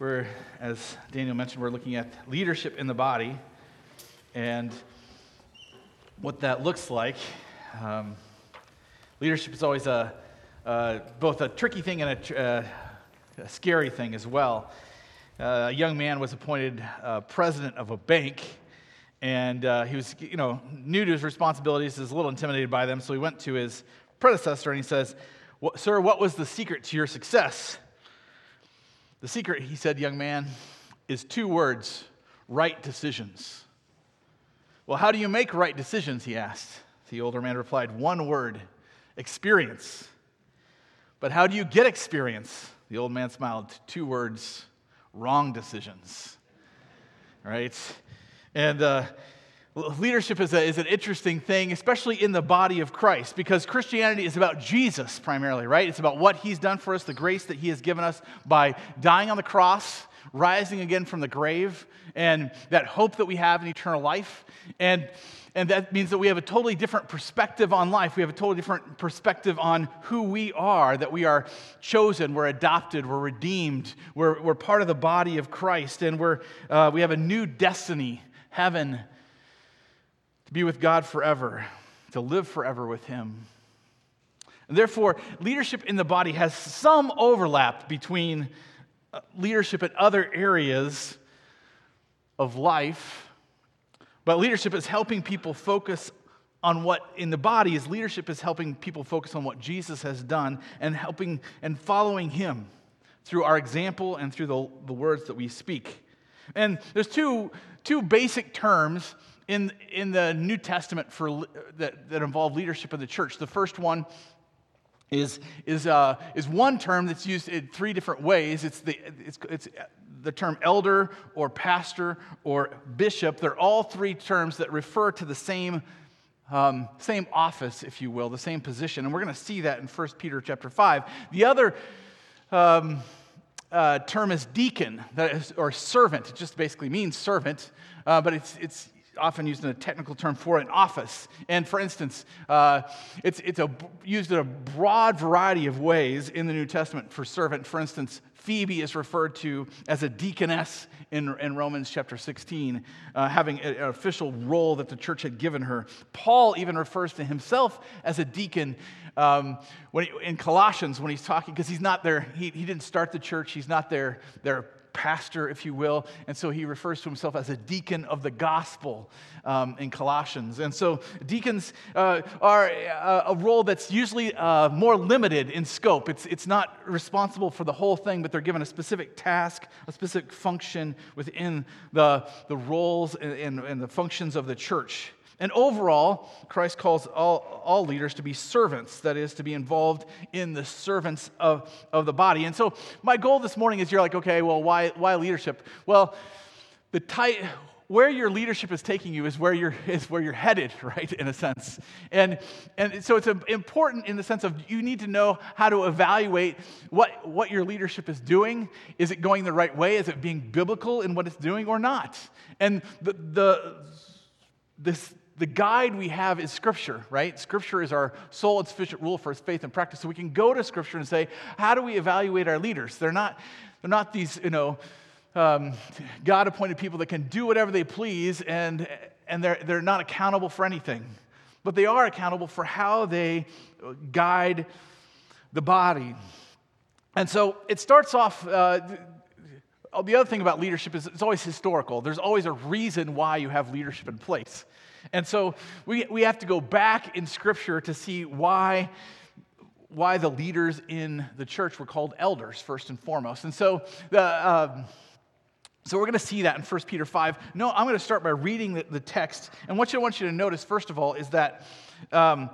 We're, as Daniel mentioned, we're looking at leadership in the body and what that looks like. Um, leadership is always a, both a tricky thing and a, uh, a scary thing as well. Uh, a young man was appointed uh, president of a bank, and uh, he was, you know, new to his responsibilities, is a little intimidated by them. So he went to his predecessor and he says, "Sir, what was the secret to your success?" The secret, he said, young man, is two words right decisions. Well, how do you make right decisions? He asked. The older man replied, one word experience. But how do you get experience? The old man smiled, two words wrong decisions. Right? And, uh, Leadership is, a, is an interesting thing, especially in the body of Christ, because Christianity is about Jesus primarily, right? It's about what he's done for us, the grace that he has given us by dying on the cross, rising again from the grave, and that hope that we have in eternal life. And, and that means that we have a totally different perspective on life. We have a totally different perspective on who we are, that we are chosen, we're adopted, we're redeemed, we're, we're part of the body of Christ, and we're, uh, we have a new destiny, heaven to be with God forever, to live forever with Him. And therefore, leadership in the body has some overlap between uh, leadership in other areas of life, but leadership is helping people focus on what in the body is leadership is helping people focus on what Jesus has done and helping and following him through our example and through the, the words that we speak. And there's two, two basic terms in, in the New Testament for, that, that involve leadership of the church. The first one is, is, uh, is one term that's used in three different ways. It's the, it's, it's the term elder or pastor or bishop. They're all three terms that refer to the same, um, same office, if you will, the same position. And we're going to see that in 1 Peter chapter 5. The other um, uh, term is deacon, that is, or servant. It just basically means servant, uh, but it's, it's often used in a technical term for an office. And for instance, uh, it's, it's a, used in a broad variety of ways in the New Testament for servant. For instance, Phoebe is referred to as a deaconess in, in Romans chapter 16, uh, having an official role that the church had given her. Paul even refers to himself as a deacon um, when he, in Colossians when he's talking, because he's not there, he, he didn't start the church, he's not their, their pastor, if you will. And so he refers to himself as a deacon of the gospel um, in Colossians. And so deacons uh, are a, a, role that's usually uh, more limited in scope. It's, it's not responsible for the whole thing, but they're given a specific task, a specific function within the, the roles and, and, and the functions of the church. And overall, Christ calls all, all leaders to be servants, that is, to be involved in the servants of, of the body. And so, my goal this morning is you're like, okay, well, why, why leadership? Well, the tight, where your leadership is taking you is where you're, is where you're headed, right, in a sense. And, and so it's important in the sense of you need to know how to evaluate what, what your leadership is doing. Is it going the right way? Is it being biblical in what it's doing or not? And the, the, this, the guide we have is Scripture, right? Scripture is our sole and sufficient rule for faith and practice. So we can go to Scripture and say, how do we evaluate our leaders? They're not, they're not these, you know, um, God appointed people that can do whatever they please and, and they're, they're not accountable for anything. But they are accountable for how they guide the body. And so it starts off. Uh, the other thing about leadership is it's always historical. There's always a reason why you have leadership in place. And so we, we have to go back in Scripture to see why, why the leaders in the church were called elders, first and foremost. And so the. Um, so we're going to see that in 1 Peter 5. No, I'm going to start by reading the, the text. And what I want you to notice, first of all, is that um,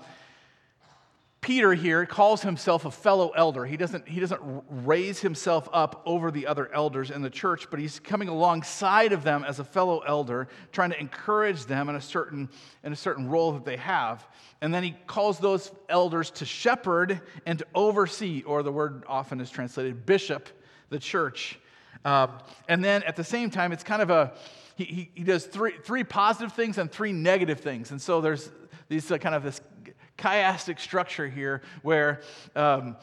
Peter here calls himself a fellow elder. He doesn't, he doesn't raise himself up over the other elders in the church, but he's coming alongside of them as a fellow elder, trying to encourage them in a certain, in a certain role that they have. And then he calls those elders to shepherd and to oversee, or the word often is translated bishop, the church. Uh, and then at the same time, it's kind of a, he, he, he does three, three positive things and three negative things. And so there's these uh, kind of this chiastic structure here where um,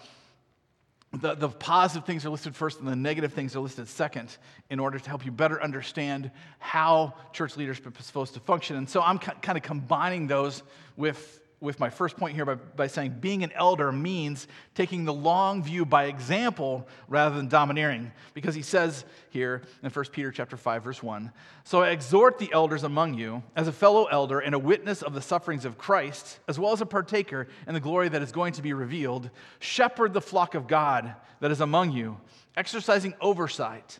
the, the positive things are listed first and the negative things are listed second in order to help you better understand how church leadership is supposed to function. And so I'm kind of combining those with with my first point here by, by saying being an elder means taking the long view by example rather than domineering because he says here in 1 peter chapter 5 verse 1 so i exhort the elders among you as a fellow elder and a witness of the sufferings of christ as well as a partaker in the glory that is going to be revealed shepherd the flock of god that is among you exercising oversight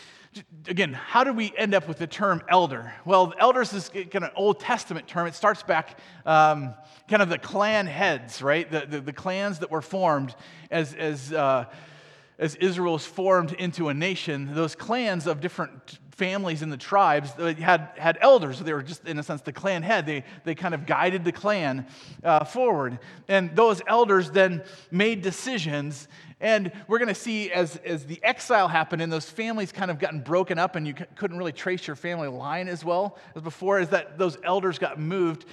again, how did we end up with the term elder? Well, elders is kind of an Old Testament term. It starts back um, kind of the clan heads, right? The, the, the clans that were formed as, as, uh, as Israel was formed into a nation. Those clans of different families in the tribes had, had elders. They were just, in a sense, the clan head. They, they kind of guided the clan uh, forward. And those elders then made decisions and we're going to see as, as the exile happened and those families kind of gotten broken up and you c- couldn't really trace your family line as well as before, is that those elders got moved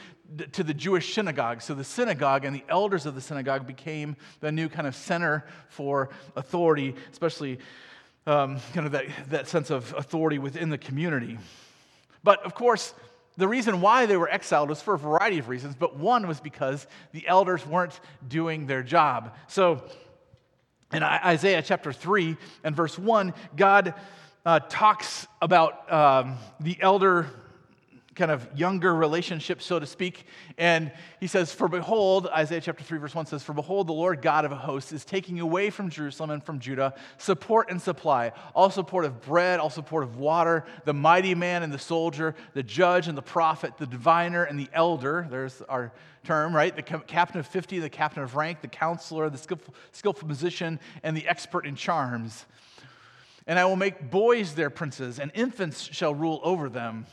to the Jewish synagogue. So the synagogue and the elders of the synagogue became the new kind of center for authority, especially um, kind of that, that sense of authority within the community. But of course, the reason why they were exiled was for a variety of reasons, but one was because the elders weren't doing their job. So in Isaiah chapter 3 and verse 1, God uh, talks about um, the elder kind of younger relationship, so to speak. And he says, For behold, Isaiah chapter 3, verse 1 says, For behold, the Lord God of hosts is taking away from Jerusalem and from Judah support and supply, all support of bread, all support of water, the mighty man and the soldier, the judge and the prophet, the diviner and the elder. There's our term, right? The captain of 50, the captain of rank, the counselor, the skillful, skillful musician, and the expert in charms. And I will make boys their princes, and infants shall rule over them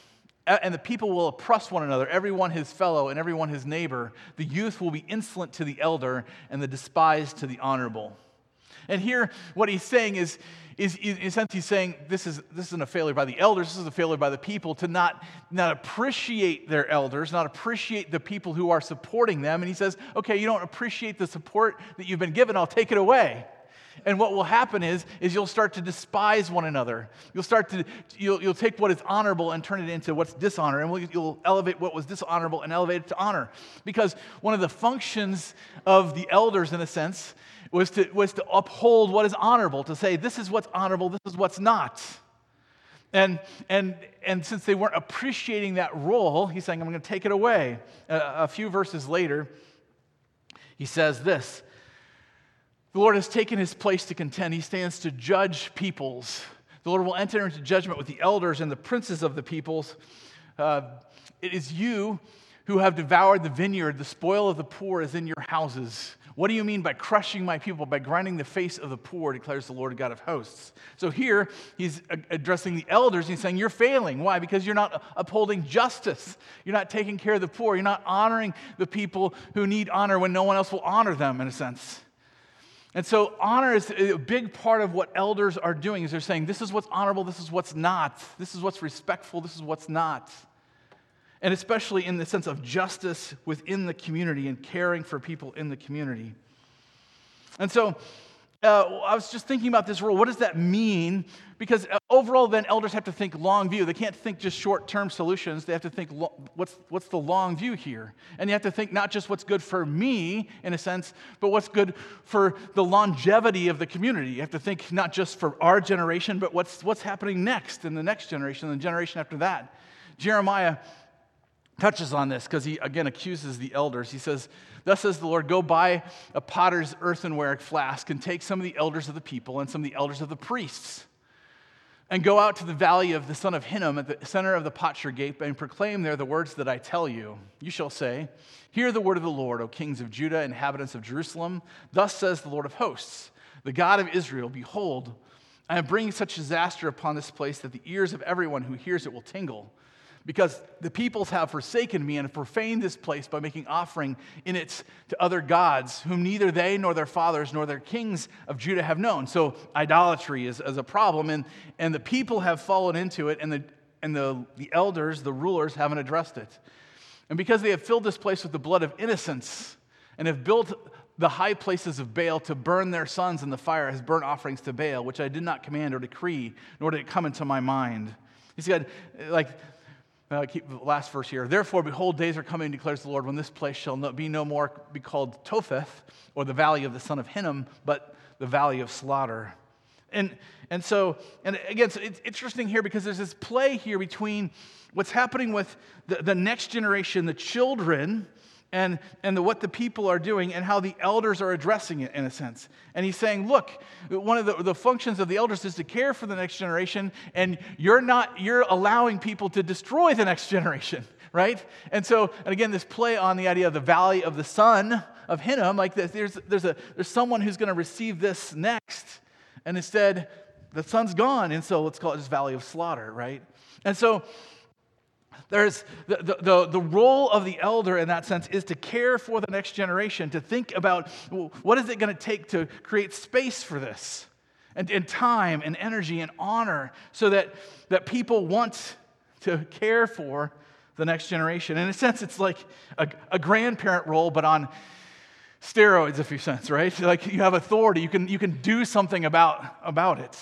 and the people will oppress one another, everyone his fellow and everyone his neighbor. The youth will be insolent to the elder, and the despised to the honorable. And here, what he's saying is, is in a sense, he's saying this, is, this isn't a failure by the elders, this is a failure by the people to not, not appreciate their elders, not appreciate the people who are supporting them. And he says, okay, you don't appreciate the support that you've been given, I'll take it away. And what will happen is, is you'll start to despise one another. You'll start to, you'll, you'll take what is honorable and turn it into what's dishonor. And you'll elevate what was dishonorable and elevate it to honor. Because one of the functions of the elders, in a sense, was to, was to uphold what is honorable, to say, this is what's honorable, this is what's not. And, and, and since they weren't appreciating that role, he's saying, I'm going to take it away. A, a few verses later, he says this the Lord has taken his place to contend. He stands to judge peoples. The Lord will enter into judgment with the elders and the princes of the peoples. Uh, it is you who have devoured the vineyard. The spoil of the poor is in your houses. What do you mean by crushing my people, by grinding the face of the poor, declares the Lord God of hosts? So here he's addressing the elders. And he's saying, You're failing. Why? Because you're not upholding justice. You're not taking care of the poor. You're not honoring the people who need honor when no one else will honor them, in a sense. And so honor is a big part of what elders are doing is they're saying this is what's honorable, this is what's not. This is what's respectful, this is what's not. And especially in the sense of justice within the community and caring for people in the community. And so uh, I was just thinking about this rule. What does that mean? Because uh, overall, then elders have to think long view. They can't think just short term solutions. They have to think lo- what's, what's the long view here? And you have to think not just what's good for me, in a sense, but what's good for the longevity of the community. You have to think not just for our generation, but what's, what's happening next in the next generation and the generation after that. Jeremiah touches on this because he again accuses the elders. He says, Thus says the Lord, go buy a potter's earthenware flask and take some of the elders of the people and some of the elders of the priests and go out to the valley of the son of Hinnom at the center of the potsherd gate and proclaim there the words that I tell you. You shall say, Hear the word of the Lord, O kings of Judah, inhabitants of Jerusalem. Thus says the Lord of hosts, the God of Israel, Behold, I am bringing such disaster upon this place that the ears of everyone who hears it will tingle. Because the peoples have forsaken me and profaned this place by making offering in it to other gods, whom neither they nor their fathers nor their kings of Judah have known. So idolatry is, is a problem, and, and the people have fallen into it, and, the, and the, the elders, the rulers, haven't addressed it. And because they have filled this place with the blood of innocents and have built the high places of Baal to burn their sons in the fire as burnt offerings to Baal, which I did not command or decree, nor did it come into my mind. He said, like, keep the last verse here. Therefore, behold, days are coming, declares the Lord, when this place shall be no more be called Topheth, or the valley of the son of Hinnom, but the valley of slaughter. And, and so, and again, so it's interesting here because there's this play here between what's happening with the, the next generation, the children, and, and the, what the people are doing and how the elders are addressing it in a sense. And he's saying, look, one of the, the functions of the elders is to care for the next generation, and you're not, you're allowing people to destroy the next generation, right? And so, and again, this play on the idea of the valley of the son of Hinnom, like there's, there's, a, there's someone who's going to receive this next, and instead, the son's gone, and so let's call it this valley of slaughter, right? And so, there's the, the, the, role of the elder in that sense is to care for the next generation, to think about what is it going to take to create space for this, and, and time and energy and honor, so that, that people want to care for the next generation. In a sense, it's like a, a grandparent role, but on steroids, if you sense, right? Like you have authority, you can, you can do something about, about it.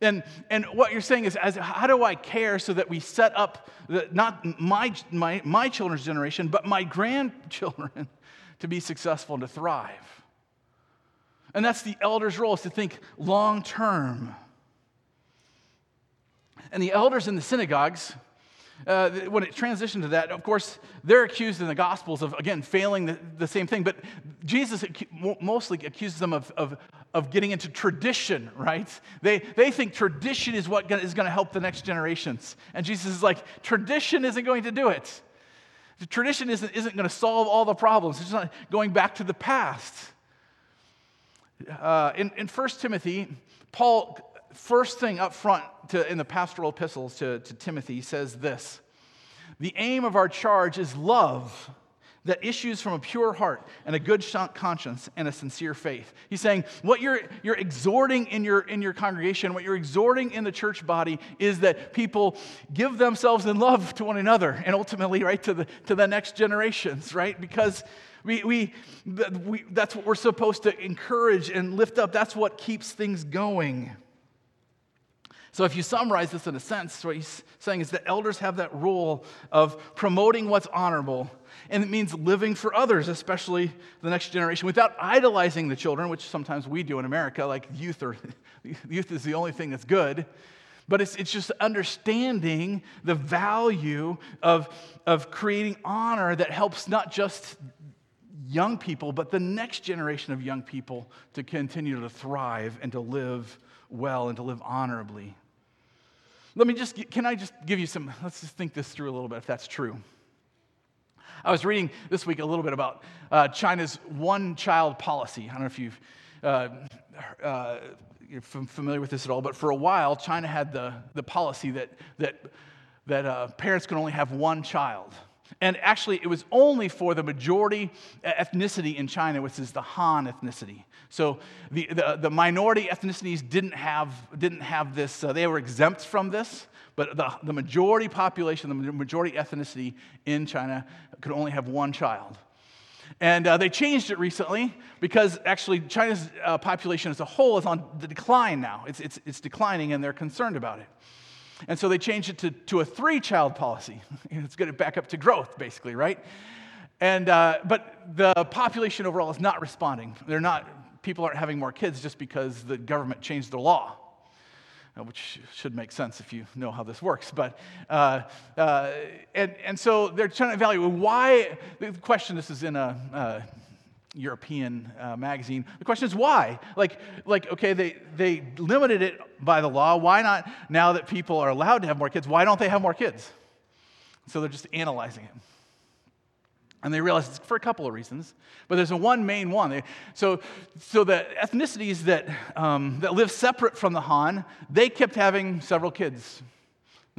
And, and what you're saying is, as, how do I care so that we set up the, not my, my, my children's generation, but my grandchildren to be successful and to thrive? And that's the elder's role, is to think long term. And the elders in the synagogues, uh, when it transitioned to that, of course, they're accused in the Gospels of, again, failing the, the same thing. But Jesus mostly accuses them of, of, of getting into tradition, right? They, they think tradition is what is going to help the next generations. And Jesus is like, tradition isn't going to do it. The tradition isn't, isn't going to solve all the problems. It's not going back to the past. Uh, in, in 1 Timothy, Paul first thing up front to, in the pastoral epistles to, to Timothy says this The aim of our charge is love that issues from a pure heart and a good conscience and a sincere faith. He's saying what you're, you're exhorting in your, in your congregation, what you're exhorting in the church body is that people give themselves in love to one another and ultimately, right, to the, to the next generations, right? Because we, we, we, that's what we're supposed to encourage and lift up. That's what keeps things going. So, if you summarize this in a sense, what he's saying is that elders have that role of promoting what's honorable, and it means living for others, especially the next generation, without idolizing the children, which sometimes we do in America. Like youth, are, youth is the only thing that's good. But it's, it's just understanding the value of, of creating honor that helps not just young people, but the next generation of young people to continue to thrive and to live well and to live honorably. Let me just, can I just give you some, let's just think this through a little bit if that's true. I was reading this week a little bit about uh, China's one child policy. I don't know if you've, uh, uh, you're familiar with this at all, but for a while, China had the, the policy that, that, that uh, parents could only have one child. And actually, it was only for the majority ethnicity in China, which is the Han ethnicity. So the, the, the minority ethnicities didn't have, didn't have this, uh, they were exempt from this, but the, the majority population, the majority ethnicity in China could only have one child. And uh, they changed it recently because actually China's uh, population as a whole is on the decline now. It's, it's, it's declining and they're concerned about it. And so they changed it to, to a three child policy. it's going to back up to growth, basically, right? And, uh, but the population overall is not responding. They're not, people aren't having more kids just because the government changed the law, uh, which should make sense if you know how this works. But, uh, uh, and, and so they're trying to evaluate why, the question, this is in a, uh, European uh, magazine. The question is why? Like, like, okay, they, they limited it by the law. Why not, now that people are allowed to have more kids, why don't they have more kids? So they're just analyzing it. And they realized it's for a couple of reasons, but there's a one main one. So, so the ethnicities that, um, that live separate from the Han, they kept having several kids.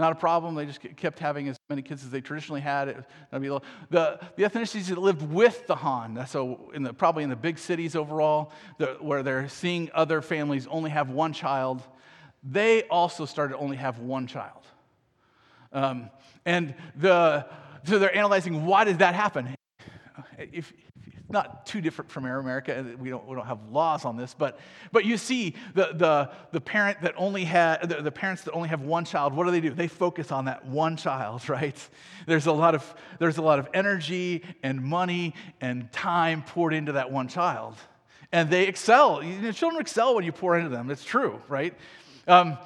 Not a problem. They just kept having as many kids as they traditionally had. The, the ethnicities that lived with the Han, so in the, probably in the big cities overall, the, where they're seeing other families only have one child, they also started to only have one child. Um, and the, so they're analyzing why did that happen? If, not too different from Air America. We don't, we don't have laws on this, but, but you see the, the, the parent that only had, the, the parents that only have one child, what do they do? They focus on that one child, right? There's a lot of, there's a lot of energy and money and time poured into that one child. And they excel. You know, children excel when you pour into them. It's true, right? Um,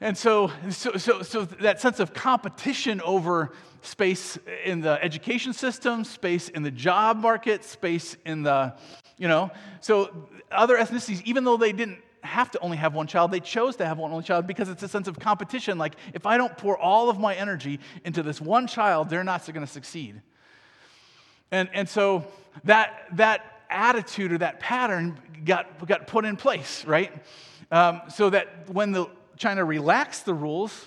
and so, so, so, so that sense of competition over space in the education system, space in the job market, space in the, you know, so other ethnicities, even though they didn't have to only have one child, they chose to have one only child because it's a sense of competition. Like, if I don't pour all of my energy into this one child, they're not going to succeed. And, and so that, that attitude or that pattern got, got put in place, right? Um, so that when the China relaxed the rules,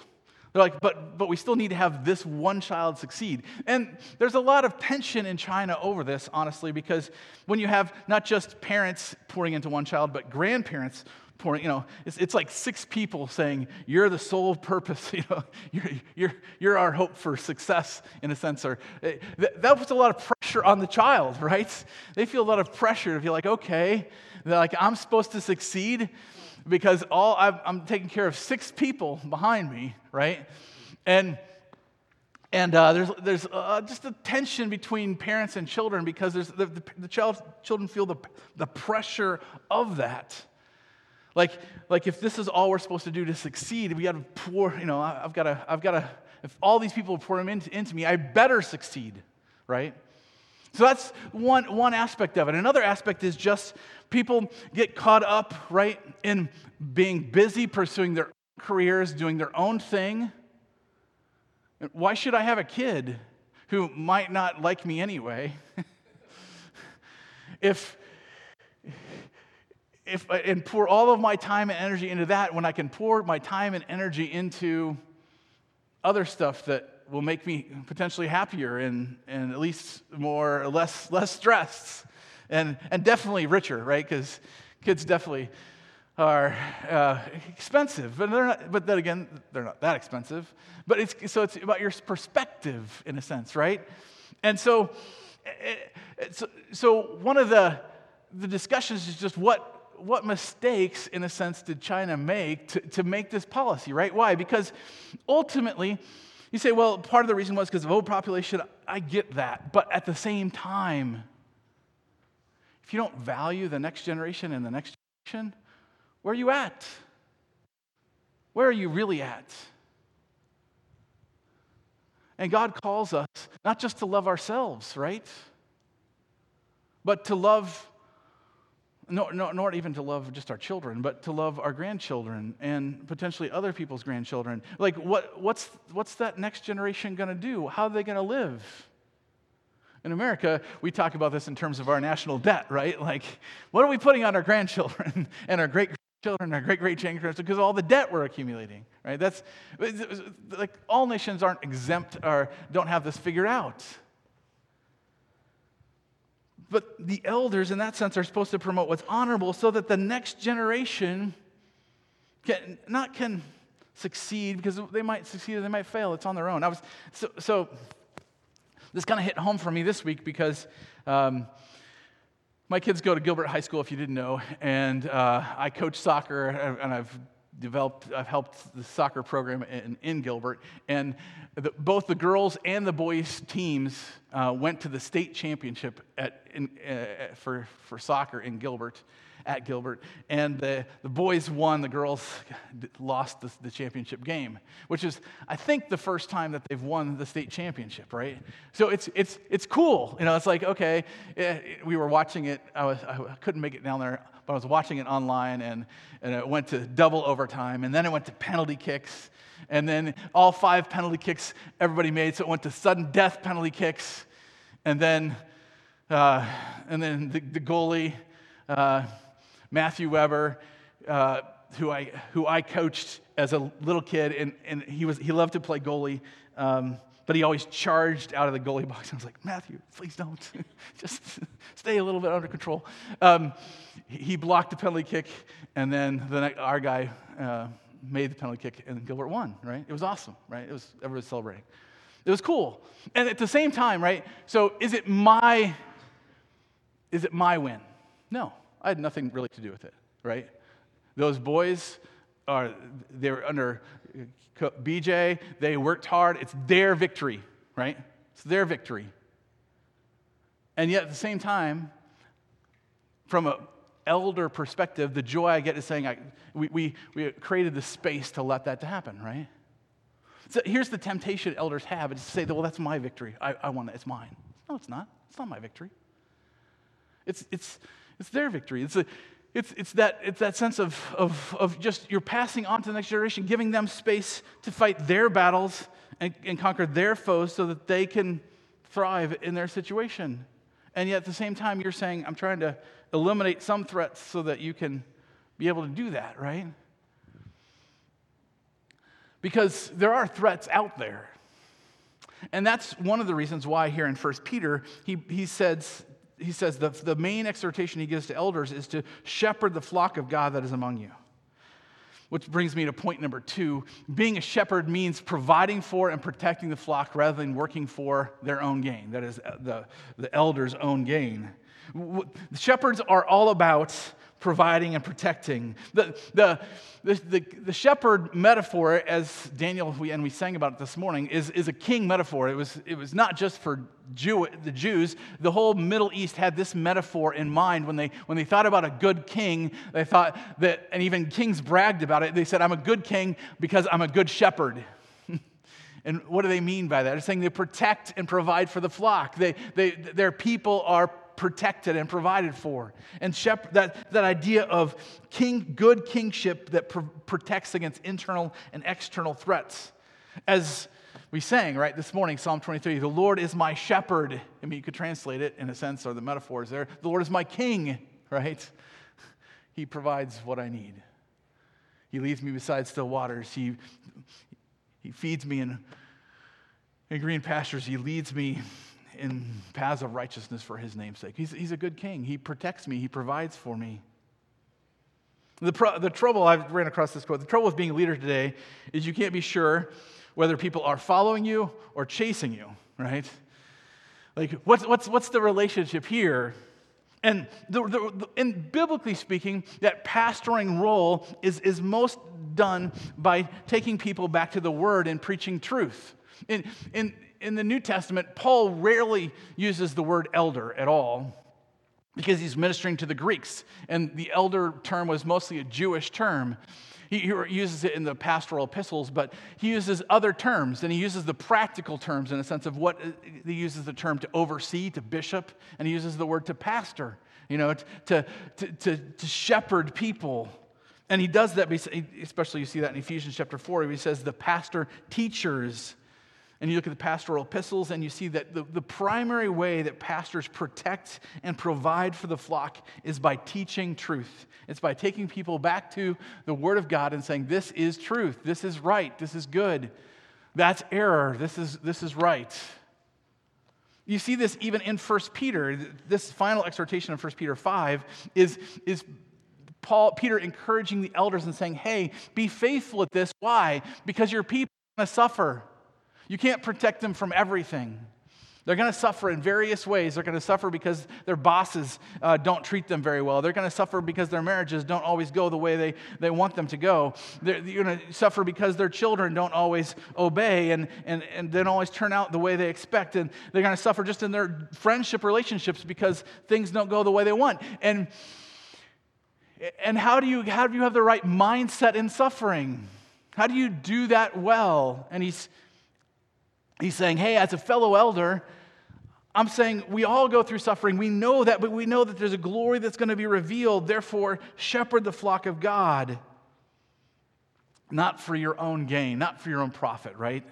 they're like, but, but we still need to have this one child succeed. And there's a lot of tension in China over this, honestly, because when you have not just parents pouring into one child, but grandparents pouring, you know, it's, it's like six people saying, You're the sole purpose, you know, you're, you're, you're our hope for success, in a sense. Or, eh, that, that puts a lot of pressure on the child, right? They feel a lot of pressure to be like, Okay, They're like, I'm supposed to succeed because all i am taking care of six people behind me, right? And and uh, there's, there's uh, just a tension between parents and children because there's the, the, the child, children feel the, the pressure of that. Like, like if this is all we're supposed to do to succeed, we got to pour, you know, I've got to, I've got to, if all these people pour them into, into me, I better succeed, right? So that's one, one aspect of it. Another aspect is just people get caught up, right, in being busy pursuing their careers, doing their own thing. Why should I have a kid who might not like me anyway? if if and pour all of my time and energy into that when I can pour my time and energy into other stuff that will make me potentially happier and, and at least more less less stressed and and definitely richer right because kids definitely are uh, expensive but they're not but then again they're not that expensive but it's so it's about your perspective in a sense right and so eh, eh, so, so one of the the discussions is just what what mistakes, in a sense, did China make to, to make this policy, right? Why? Because ultimately, you say, well, part of the reason was because of overpopulation. I get that. But at the same time, if you don't value the next generation and the next generation, where are you at? Where are you really at? And God calls us not just to love ourselves, right? But to love nor, nor, nor even to love just our children, but to love our grandchildren and potentially other people's grandchildren. Like, what, what's, what's that next generation going to do? How are they going to live? In America, we talk about this in terms of our national debt, right? Like, what are we putting on our grandchildren and our great grandchildren, and our great great grandchildren, because all the debt we're accumulating, right? That's like all nations aren't exempt or don't have this figured out. But the elders, in that sense, are supposed to promote what's honorable so that the next generation can not can succeed because they might succeed or they might fail. It's on their own. I was so, so this kind of hit home for me this week because um, my kids go to Gilbert High School, if you didn't know, and uh, I coach soccer and I've developed, I've helped the soccer program in, in Gilbert, and the, both the girls and the boys teams uh, went to the state championship at, in, uh, for, for soccer in Gilbert at Gilbert. And the, the boys won, the girls lost the, the, championship game, which is, I think, the first time that they've won the state championship, right? So it's, it's, it's cool. You know, it's like, okay, it, eh, we were watching it. I, was, I couldn't make it down there, I was watching it online, and, and it went to double overtime, and then it went to penalty kicks. And then all five penalty kicks everybody made, so it went to sudden death penalty kicks And then, uh, and then the, the goalie, uh, Matthew Weber, uh, who, I, who I coached as a little kid, and, and he, was, he loved to play goalie, um, but he always charged out of the goalie box. I was like, Matthew, please don't. Just stay a little bit under control. Um, he blocked the penalty kick, and then the, our guy uh, made the penalty kick, and Gilbert won, right? It was awesome, right? It was, everybody celebrating. It was cool. And at the same time, right? So is it my, is it my win? No, I had nothing really to do with it, right? Those boys are, they're under uh, BJ, they worked hard. It's their victory, right? It's their victory. And yet at the same time, from an elder perspective, the joy I get is saying I, we, we, we created the space to let that to happen, right? So here's the temptation elders have is to say, well, that's my victory. I, I want it. It's mine. No, it's not. It's not my victory. It's, it's, it's their victory. It's, a, it's, it's, that, it's that sense of, of, of just you're passing on to the next generation, giving them space to fight their battles and, and conquer their foes so that they can thrive in their situation. And yet at the same time, you're saying, I'm trying to eliminate some threats so that you can be able to do that, right? Because there are threats out there. And that's one of the reasons why here in 1 Peter, he, he says, he says the, the main exhortation he gives to elders is to shepherd the flock of God that is among you. Which brings me to point number two. Being a shepherd means providing for and protecting the flock rather than working for their own gain. That is the, the elder's own gain. Shepherds are all about providing and protecting. The, the, the, the, shepherd metaphor, as Daniel and we sang about it this morning, is, is a king metaphor. It was, it was not just for Jew, the Jews. The whole Middle East had this metaphor in mind when they, when they thought about a good king. They thought that, and even kings bragged about it. They said, I'm a good king because I'm a good shepherd. And what do they mean by that? They're saying they protect and provide for the flock. They, they, their people are protected and provided for. And that, that idea of king, good kingship that pr- protects against internal and external threats. As we sang, right, this morning, Psalm 23, the Lord is my shepherd. I mean, you could translate it in a sense, or the metaphor is there. The Lord is my king, right? He provides what I need. He leads me beside still waters. He, he feeds me in, in green pastures. He leads me in paths of righteousness for his namesake. He's, he's a good king. He protects me, he provides for me. The, pro, the trouble, I ran across this quote, the trouble with being a leader today is you can't be sure whether people are following you or chasing you, right? Like, what's, what's, what's the relationship here? And, the, the, and biblically speaking, that pastoring role is, is most done by taking people back to the Word and preaching truth. In, in, in the New Testament, Paul rarely uses the word elder at all because he's ministering to the Greeks. And the elder term was mostly a Jewish term. He, uses it in the pastoral epistles, but he uses other terms, and he uses the practical terms in a sense of what he uses the term to oversee, to bishop, and he uses the word to pastor, you know, to, to, to, to shepherd people. And he does that, especially you see that in Ephesians chapter 4, he says the pastor teachers and you look at the pastoral epistles and you see that the, the primary way that pastors protect and provide for the flock is by teaching truth. It's by taking people back to the Word of God and saying, This is truth, this is right, this is good, that's error, this is, this is right. You see this even in 1 Peter. This final exhortation of 1 Peter 5 is, is Paul, Peter encouraging the elders and saying, Hey, be faithful at this. Why? Because your people are going to suffer. You can't protect them from everything. They're going to suffer in various ways. They're going to suffer because their bosses uh, don't treat them very well. They're going to suffer because their marriages don't always go the way they, they want them to go. They're, they're going to suffer because their children don't always obey and, and, and don't always turn out the way they expect. And they're going to suffer just in their friendship relationships because things don't go the way they want. And, and how, do you, how do you have the right mindset in suffering? How do you do that well? And he's He's saying, hey, as a fellow elder, I'm saying we all go through suffering. We know that, but we know that there's a glory that's going to be revealed. Therefore, shepherd the flock of God. Not for your own gain, not for your own profit, right?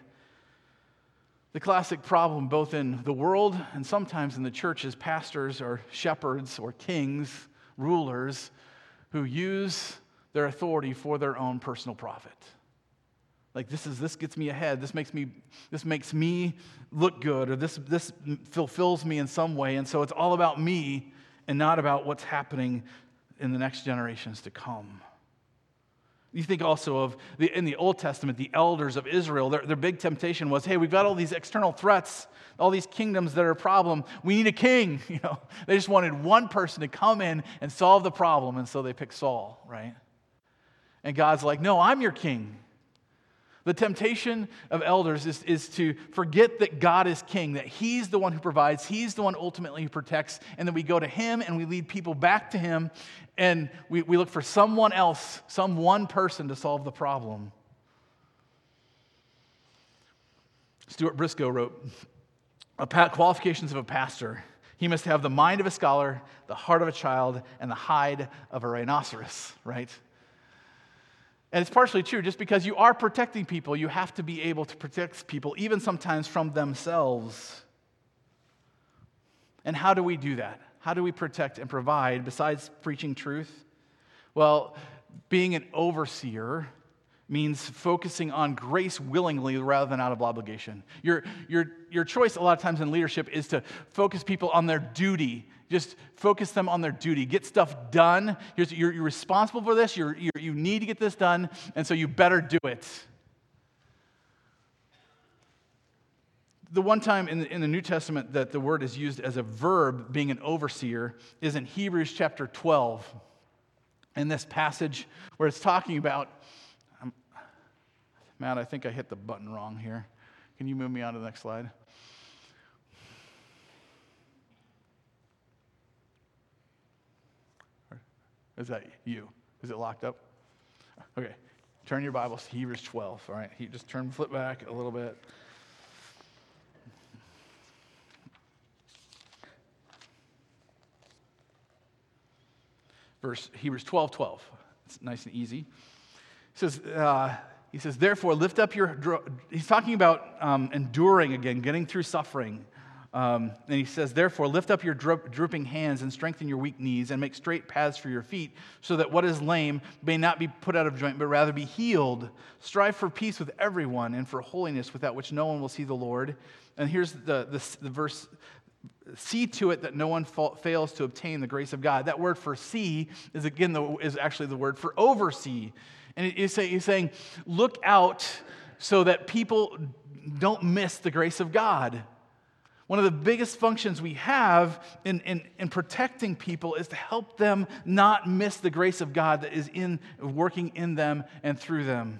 The classic problem, both in the world and sometimes in the church, is pastors or shepherds or kings, rulers, who use their authority for their own personal profit. Like this is this gets me ahead. This makes me this makes me look good, or this this fulfills me in some way. And so it's all about me and not about what's happening in the next generations to come. You think also of the, in the Old Testament, the elders of Israel, their, their big temptation was hey, we've got all these external threats, all these kingdoms that are a problem. We need a king. You know, they just wanted one person to come in and solve the problem, and so they picked Saul, right? And God's like, no, I'm your king. The temptation of elders is, is to forget that God is king, that He's the one who provides, He's the one ultimately who protects, and then we go to Him and we lead people back to Him, and we, we look for someone else, some one person to solve the problem. Stuart Briscoe wrote Qualifications of a pastor. He must have the mind of a scholar, the heart of a child, and the hide of a rhinoceros, right? And it's partially true. Just because you are protecting people, you have to be able to protect people, even sometimes from themselves. And how do we do that? How do we protect and provide besides preaching truth? Well, being an overseer means focusing on grace willingly rather than out of obligation. Your, your, your choice, a lot of times in leadership, is to focus people on their duty just focus them on their duty. Get stuff done. You're, you're responsible for this. You're, you're, you need to get this done, and so you better do it. The one time in the, in the New Testament that the word is used as a verb, being an overseer, is in Hebrews chapter 12. In this passage where it's talking about, um, Matt, I think I hit the button wrong here. Can you move me on to the next slide? Is that you? Is it locked up? Okay. Turn your Bibles to Hebrews 12. All right. He just turn flip back a little bit. Verse Hebrews 12, 12. It's nice and easy. He says, uh, he says, therefore, lift up your. He's talking about um, enduring again, getting through suffering. Um, and he says, Therefore, lift up your drooping hands and strengthen your weak knees and make straight paths for your feet, so that what is lame may not be put out of joint, but rather be healed. Strive for peace with everyone and for holiness, without which no one will see the Lord. And here's the, the, the verse see to it that no one fails to obtain the grace of God. That word for see is again the, is actually the word for oversee. And he's saying, look out so that people don't miss the grace of God. One of the biggest functions we have in, in, in, protecting people is to help them not miss the grace of God that is in working in them and through them.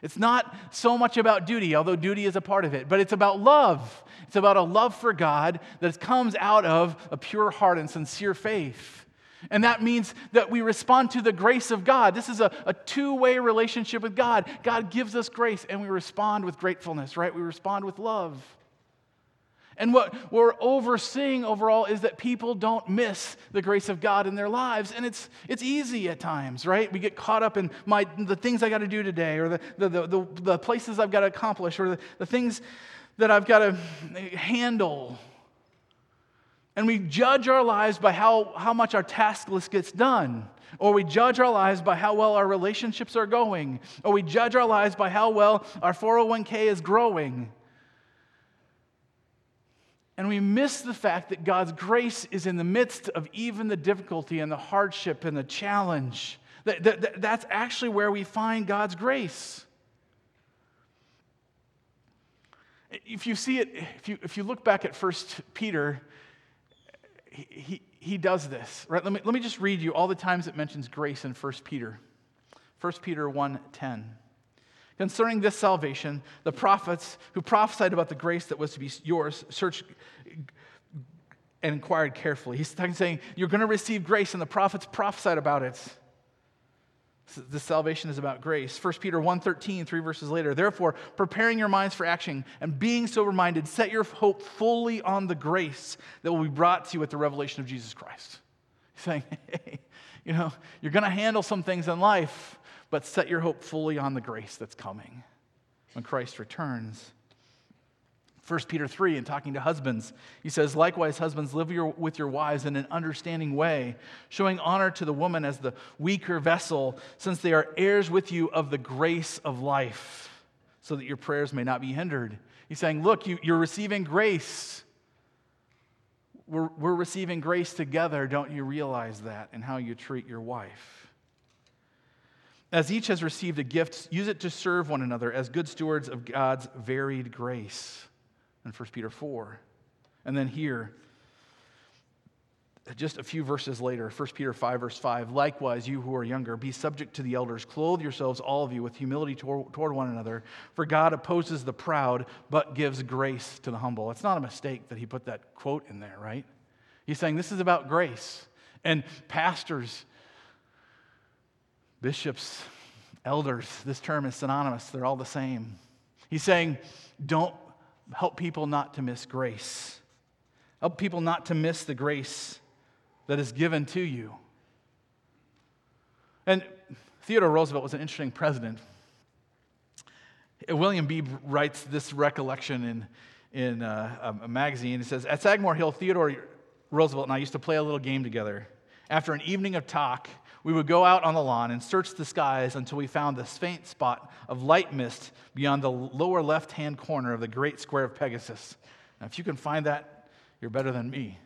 It's not so much about duty, although duty is a part of it, but it's about love. It's about a love for God that comes out of a pure heart and sincere faith. And that means that we respond to the grace of God. This is a, a two way relationship with God. God gives us grace, and we respond with gratefulness, right? We respond with love. And what we're overseeing overall is that people don't miss the grace of God in their lives. And it's, it's easy at times, right? We get caught up in my, the things I got to do today, or the, the, the, the, places I've got to accomplish, or the, the things that I've got to handle. And we judge our lives by how, how much our task list gets done. Or we judge our lives by how well our relationships are going. Or we judge our lives by how well our 401k is growing. And we miss the fact that God's grace is in the midst of even the difficulty and the hardship and the challenge. That, that, that's actually where we find God's grace. If you see it, if you, if you look back at First Peter, he, he, he does this. Right? Let me, let me just read you all the times it mentions grace in First Peter. 1 Peter 1.10. Concerning this salvation, the prophets who prophesied about the grace that was to be yours searched and inquired carefully. He's saying, You're going to receive grace, and the prophets prophesied about it. This salvation is about grace. 1 Peter 1.13, three verses later. Therefore, preparing your minds for action and being sober-minded, set your hope fully on the grace that will be brought to you at the revelation of Jesus Christ. He's saying, hey, you know, you're going to handle some things in life but set your hope fully on the grace that's coming when Christ returns. 1 Peter 3, in talking to husbands, he says, Likewise, husbands, live your, with your wives in an understanding way, showing honor to the woman as the weaker vessel, since they are heirs with you of the grace of life, so that your prayers may not be hindered. He's saying, Look, you, you're receiving grace. We're, we're receiving grace together. Don't you realize that in how you treat your wife? As each has received a gift, use it to serve one another as good stewards of God's varied grace in 1 Peter 4. And then here, just a few verses later, 1 Peter 5, verse 5 Likewise, you who are younger, be subject to the elders. Clothe yourselves, all of you, with humility toward, toward one another. For God opposes the proud, but gives grace to the humble. It's not a mistake that he put that quote in there, right? He's saying this is about grace. And pastors, bishops, elders, this term is synonymous, they're all the same. He's saying, don't help people not to miss grace. Help people not to miss the grace that is given to you. And Theodore Roosevelt was an interesting president. William Beebe writes this recollection in, in uh, a magazine. He says, At Sagamore Hill, Theodore Roosevelt and I used to play a little game together. After an evening of talk, we would go out on the lawn and search the skies until we found this faint spot of light mist beyond the lower left hand corner of the great square of Pegasus. Now, if you can find that, you're better than me.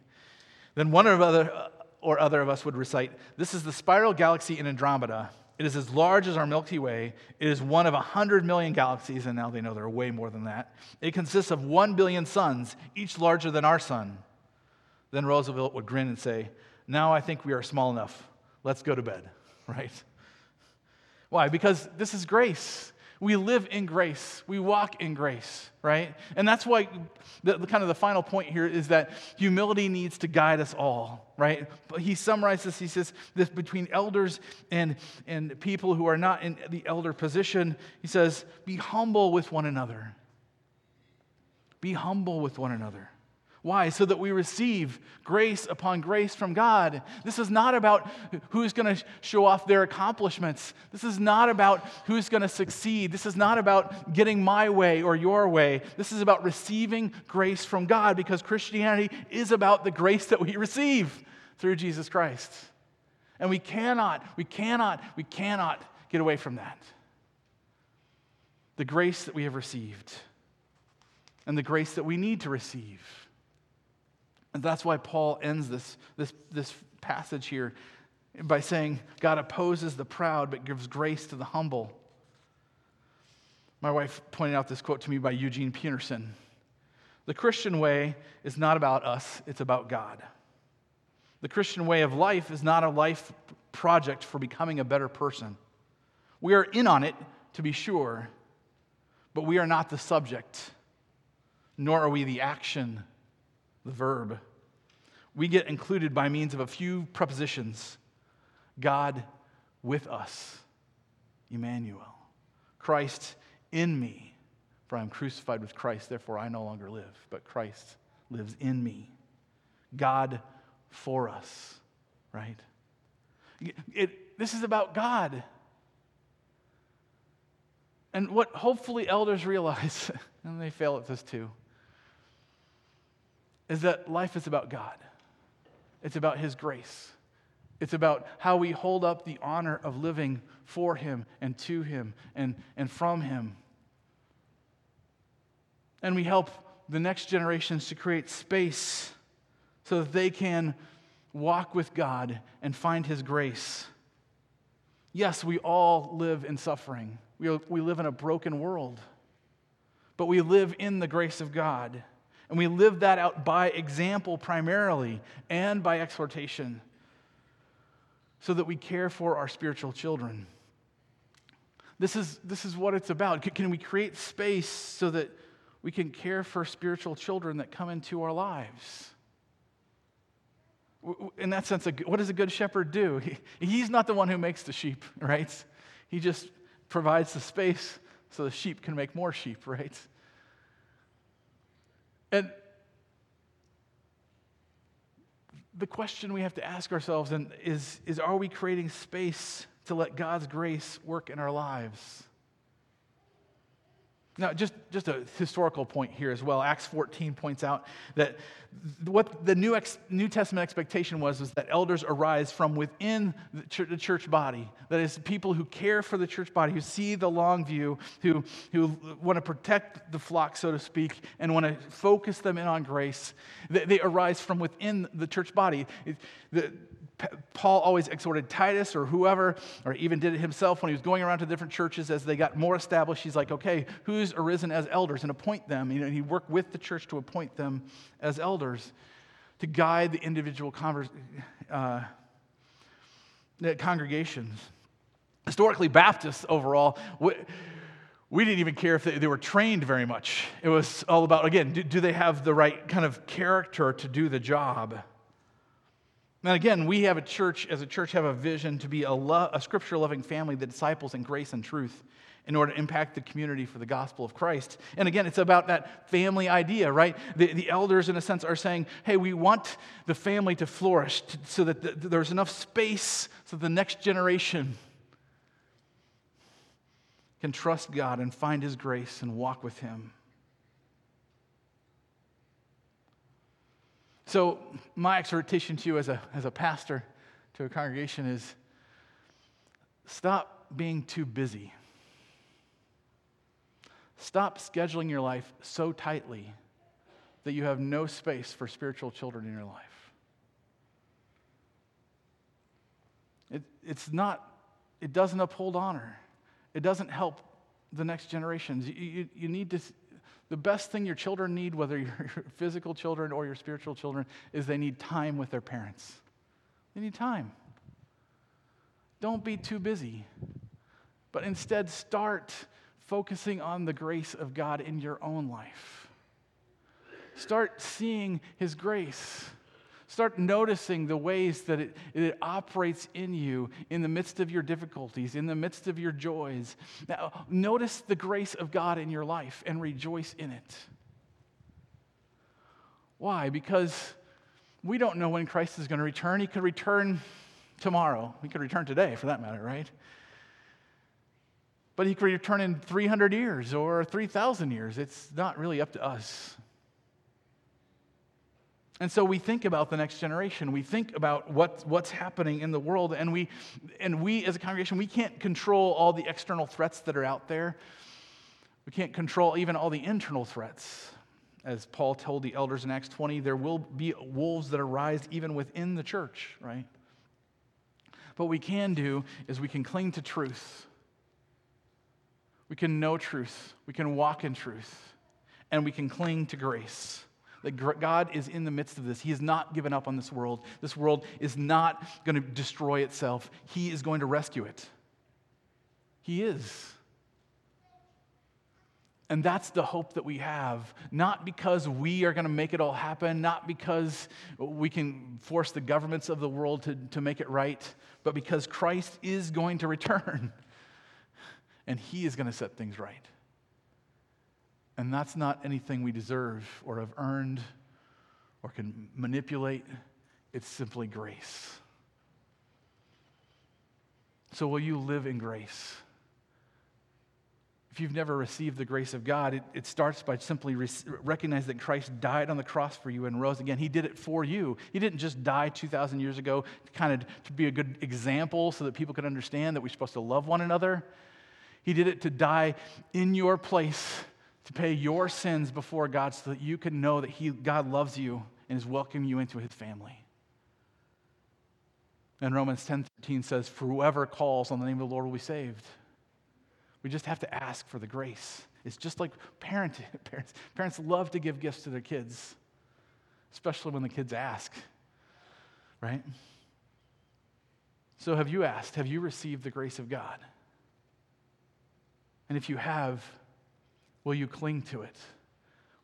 Then one or other, uh, or other of us would recite This is the spiral galaxy in Andromeda. It is as large as our Milky Way. It is one of 100 million galaxies, and now they know there are way more than that. It consists of 1 billion suns, each larger than our sun. Then Roosevelt would grin and say, Now I think we are small enough let's go to bed, right? Why? Because this is grace. We live in grace. We walk in grace, right? And that's why the, kind of the final point here is that humility needs to guide us all, right? But he summarizes. He says this between elders and, and people who are not in the elder position. He says, be humble with one another. Be humble with one another. Why? So that we receive grace upon grace from God. This is not about who's going to show off their accomplishments. This is not about who's going to succeed. This is not about getting my way or your way. This is about receiving grace from God because Christianity is about the grace that we receive through Jesus Christ. And we cannot, we cannot, we cannot get away from that. The grace that we have received and the grace that we need to receive. And that's why Paul ends this, this, this passage here by saying, God opposes the proud but gives grace to the humble. My wife pointed out this quote to me by Eugene Peterson. The Christian way is not about us, it's about God. The Christian way of life is not a life project for becoming a better person. We are in on it, to be sure, but we are not the subject, nor are we the action the verb. We get included by means of a few prepositions God with us, Emmanuel. Christ in me, for I am crucified with Christ, therefore I no longer live, but Christ lives in me. God for us, right? It, this is about God. And what hopefully elders realize, and they fail at this too, is that life is about God. It's about His grace. It's about how we hold up the honor of living for Him and to Him and, and from Him. And we help the next generations to create space so that they can walk with God and find His grace. Yes, we all live in suffering, we, we live in a broken world, but we live in the grace of God. And we live that out by example primarily and by exhortation so that we care for our spiritual children. This is, this is what it's about. Can we create space so that we can care for spiritual children that come into our lives? In that sense, what does a good shepherd do? he's not the one who makes the sheep, right? He just provides the space so the sheep can make more sheep, right? And the question we have to ask ourselves is, is are we creating space to let God's grace work in our lives? Now, just, just a historical point here as well. Acts 14 points out that what the New, Ex, New Testament expectation was was that elders arise from within the church, the church, body. That is, people who care for the church body, who see the long view, who, who want to protect the flock, so to speak, and want to focus them in on grace. They, they arise from within the church body. It, the, Paul always exhorted Titus or whoever, or even did it himself when he was going around to different churches as they got more established. He's like, okay, who's arisen as elders and appoint them. You know, he worked with the church to appoint them as elders to guide the individual uh, congregations. Historically, Baptists overall, we, we, didn't even care if they, they, were trained very much. It was all about, again, do, do they have the right kind of character to do the job? Now, again, we have a church, as a church, have a vision to be a, lo- a scripture loving family that disciples in grace and truth in order to impact the community for the gospel of Christ. And again, it's about that family idea, right? The, the elders, in a sense, are saying, hey, we want the family to flourish so that the, there's enough space so the next generation can trust God and find His grace and walk with Him. So, my exhortation to you as a, as a pastor to a congregation is stop being too busy. Stop scheduling your life so tightly that you have no space for spiritual children in your life. It, it's not, it doesn't uphold honor, it doesn't help the next generations. You, you, you need to the best thing your children need, whether your physical children or your spiritual children, is they need time with their parents. They need time. Don't be too busy, but instead start focusing on the grace of God in your own life. Start seeing His grace. Start noticing the ways that it, it, operates in you in the midst of your difficulties, in the midst of your joys. Now, notice the grace of God in your life and rejoice in it. Why? Because we don't know when Christ is going to return. He could return tomorrow, he could return today for that matter, right? But he could return in 300 years or 3,000 years. It's not really up to us. And so we think about the next generation. We think about what, what's happening in the world. And we, and we, as a congregation, we can't control all the external threats that are out there. We can't control even all the internal threats. As Paul told the elders in Acts 20, there will be wolves that arise even within the church, right? What we can do is we can cling to truth. We can know truth. We can walk in truth. And we can cling to grace that God is in the midst of this. He has not given up on this world. This world is not going to destroy itself, He is going to rescue it. He is. And that's the hope that we have. Not because we are going to make it all happen, not because we can force the governments of the world to, to make it right, but because Christ is going to return and he is going to set things right. And that's not anything we deserve or have earned or can manipulate. It's simply grace. So, will you live in grace? If you've never received the grace of God, it, it starts by simply re- that Christ died on the cross for you and rose again. He did it for you. He didn't just die 2,000 years ago to kind of to be a good example so that people could understand that we're supposed to love one another. He did it to die in your place to pay your sins before God so that you can know that he, God loves you and is welcoming you into his family. And Romans 10 13 says, For whoever calls on the name of the Lord will be saved. We just have to ask for the grace. It's just like parenting. Parents, parents love to give gifts to their kids, especially when the kids ask, right? So, have you asked? Have you received the grace of God? And if you have, Will you cling to it?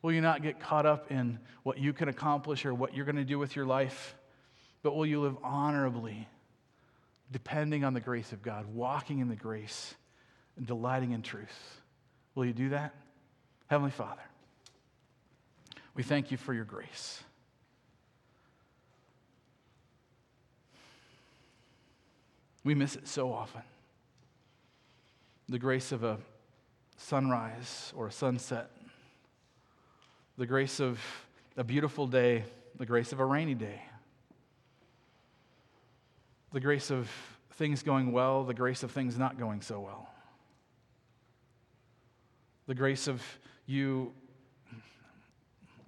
Will you not get caught up in what you can accomplish or what you're going to do with your life? But will you live honorably, depending on the grace of God, walking in the grace and delighting in truth? Will you do that? Heavenly Father, we thank you for your grace. We miss it so often. The grace of a sunrise or a sunset, the grace of a beautiful day, the grace of a rainy day, the grace of things going well, the grace of things not going so well, the grace of you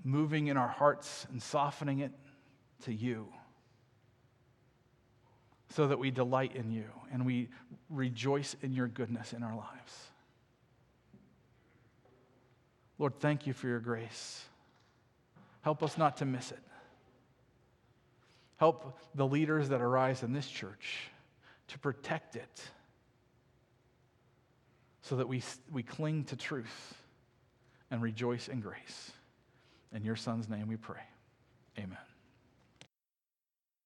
moving in our hearts and softening it to you so that we delight in you and we rejoice in your goodness in our lives. Lord, thank you for your grace. Help us not to miss it. Help the leaders that arise in this church to protect it so that we, we cling to truth and rejoice in grace. In your Son's name we pray. Amen.